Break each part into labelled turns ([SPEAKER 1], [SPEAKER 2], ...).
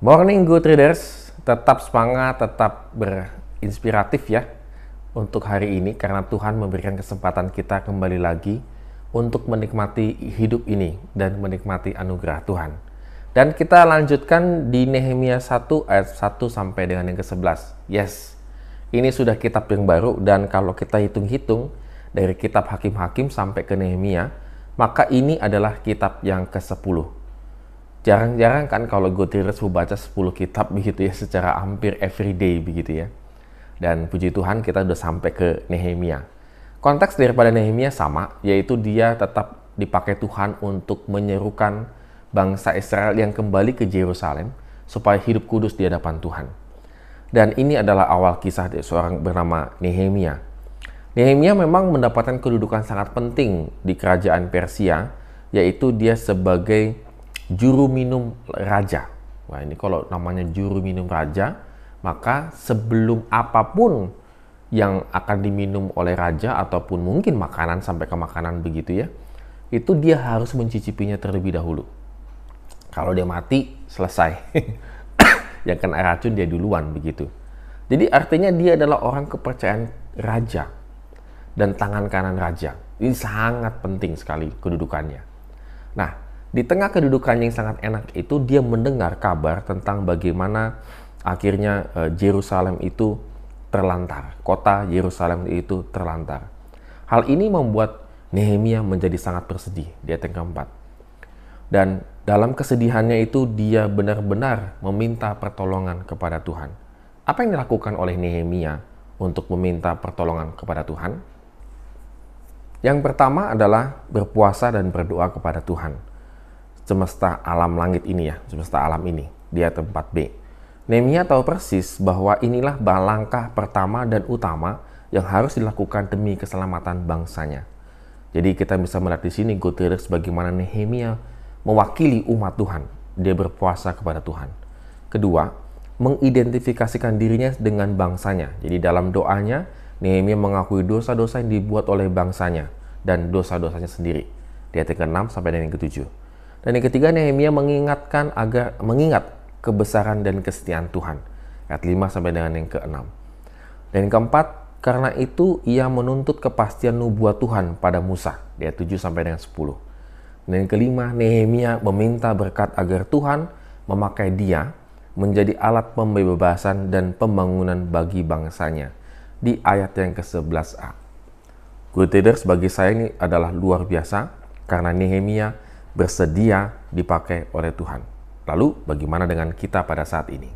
[SPEAKER 1] Morning Good Traders, tetap semangat, tetap berinspiratif ya untuk hari ini karena Tuhan memberikan kesempatan kita kembali lagi untuk menikmati hidup ini dan menikmati anugerah Tuhan. Dan kita lanjutkan di Nehemia 1 ayat 1 sampai dengan yang ke-11. Yes, ini sudah kitab yang baru dan kalau kita hitung-hitung dari kitab Hakim-Hakim sampai ke Nehemia, maka ini adalah kitab yang ke-10. Jarang-jarang kan kalau Gutierrez membaca 10 kitab begitu ya secara hampir everyday begitu ya. Dan puji Tuhan kita udah sampai ke Nehemia. Konteks daripada Nehemia sama, yaitu dia tetap dipakai Tuhan untuk menyerukan bangsa Israel yang kembali ke Yerusalem supaya hidup kudus di hadapan Tuhan. Dan ini adalah awal kisah dari seorang bernama Nehemia. Nehemia memang mendapatkan kedudukan sangat penting di kerajaan Persia, yaitu dia sebagai juru minum raja. Wah ini kalau namanya juru minum raja, maka sebelum apa pun yang akan diminum oleh raja ataupun mungkin makanan sampai ke makanan begitu ya, itu dia harus mencicipinya terlebih dahulu. Kalau dia mati, selesai. yang kena racun dia duluan begitu. Jadi artinya dia adalah orang kepercayaan raja dan tangan kanan raja. Ini sangat penting sekali kedudukannya. Nah, di tengah kedudukannya yang sangat enak itu dia mendengar kabar tentang bagaimana akhirnya uh, Yerusalem itu terlantar. Kota Yerusalem itu terlantar. Hal ini membuat Nehemia menjadi sangat bersedih di ayat yang keempat. Dan dalam kesedihannya itu dia benar-benar meminta pertolongan kepada Tuhan. Apa yang dilakukan oleh Nehemia untuk meminta pertolongan kepada Tuhan? Yang pertama adalah berpuasa dan berdoa kepada Tuhan. Semesta alam langit ini ya, semesta alam ini, dia tempat B. Nehemia tahu persis bahwa inilah langkah pertama dan utama yang harus dilakukan demi keselamatan bangsanya. Jadi kita bisa melihat di sini Gutierrez bagaimana Nehemia mewakili umat Tuhan. Dia berpuasa kepada Tuhan. Kedua, mengidentifikasikan dirinya dengan bangsanya. Jadi dalam doanya, Nehemia mengakui dosa-dosa yang dibuat oleh bangsanya dan dosa-dosanya sendiri. Di ayat ke-6 sampai dengan yang ke-7. Dan yang ketiga, Nehemia mengingatkan agar mengingat kebesaran dan kesetiaan Tuhan. Ayat 5 sampai dengan yang ke-6. Dan yang keempat, karena itu ia menuntut kepastian nubuat Tuhan pada Musa. Ayat 7 sampai dengan 10. Dan yang kelima, Nehemia meminta berkat agar Tuhan memakai dia menjadi alat pembebasan dan pembangunan bagi bangsanya di ayat yang ke-11a. Guteder sebagai saya ini adalah luar biasa karena Nehemia bersedia dipakai oleh Tuhan. Lalu bagaimana dengan kita pada saat ini?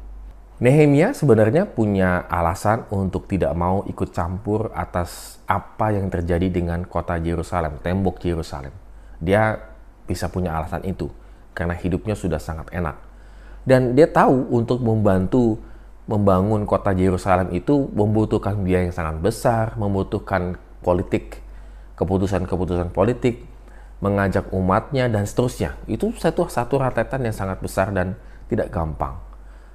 [SPEAKER 1] Nehemia sebenarnya punya alasan untuk tidak mau ikut campur atas apa yang terjadi dengan kota Yerusalem, tembok Yerusalem. Dia bisa punya alasan itu karena hidupnya sudah sangat enak. Dan dia tahu untuk membantu membangun kota Yerusalem itu membutuhkan biaya yang sangat besar, membutuhkan politik, keputusan-keputusan politik, mengajak umatnya dan seterusnya. Itu satu satu ratetan yang sangat besar dan tidak gampang.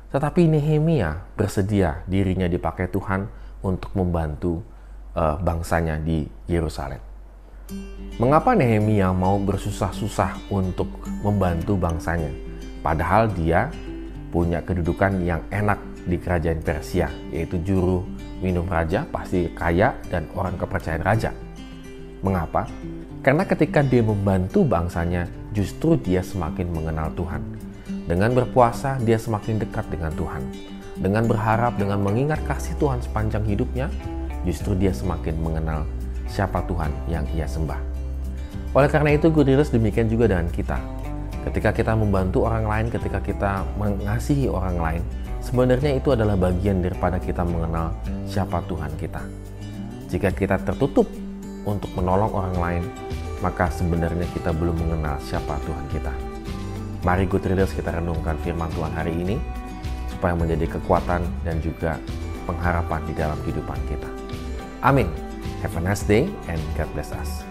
[SPEAKER 1] Tetapi Nehemia bersedia dirinya dipakai Tuhan untuk membantu uh, bangsanya di Yerusalem. Mengapa Nehemia mau bersusah-susah untuk membantu bangsanya? Padahal dia punya kedudukan yang enak di kerajaan Persia, yaitu juru minum raja, pasti kaya dan orang kepercayaan raja. Mengapa? Karena ketika dia membantu bangsanya, justru dia semakin mengenal Tuhan. Dengan berpuasa, dia semakin dekat dengan Tuhan. Dengan berharap, dengan mengingat kasih Tuhan sepanjang hidupnya, justru dia semakin mengenal siapa Tuhan yang ia sembah. Oleh karena itu, Gutiérrez demikian juga dengan kita. Ketika kita membantu orang lain, ketika kita mengasihi orang lain, sebenarnya itu adalah bagian daripada kita mengenal siapa Tuhan kita. Jika kita tertutup untuk menolong orang lain, maka sebenarnya kita belum mengenal siapa Tuhan kita. Mari Good Readers kita renungkan firman Tuhan hari ini, supaya menjadi kekuatan dan juga pengharapan di dalam kehidupan kita. Amin. Have a nice day and God bless us.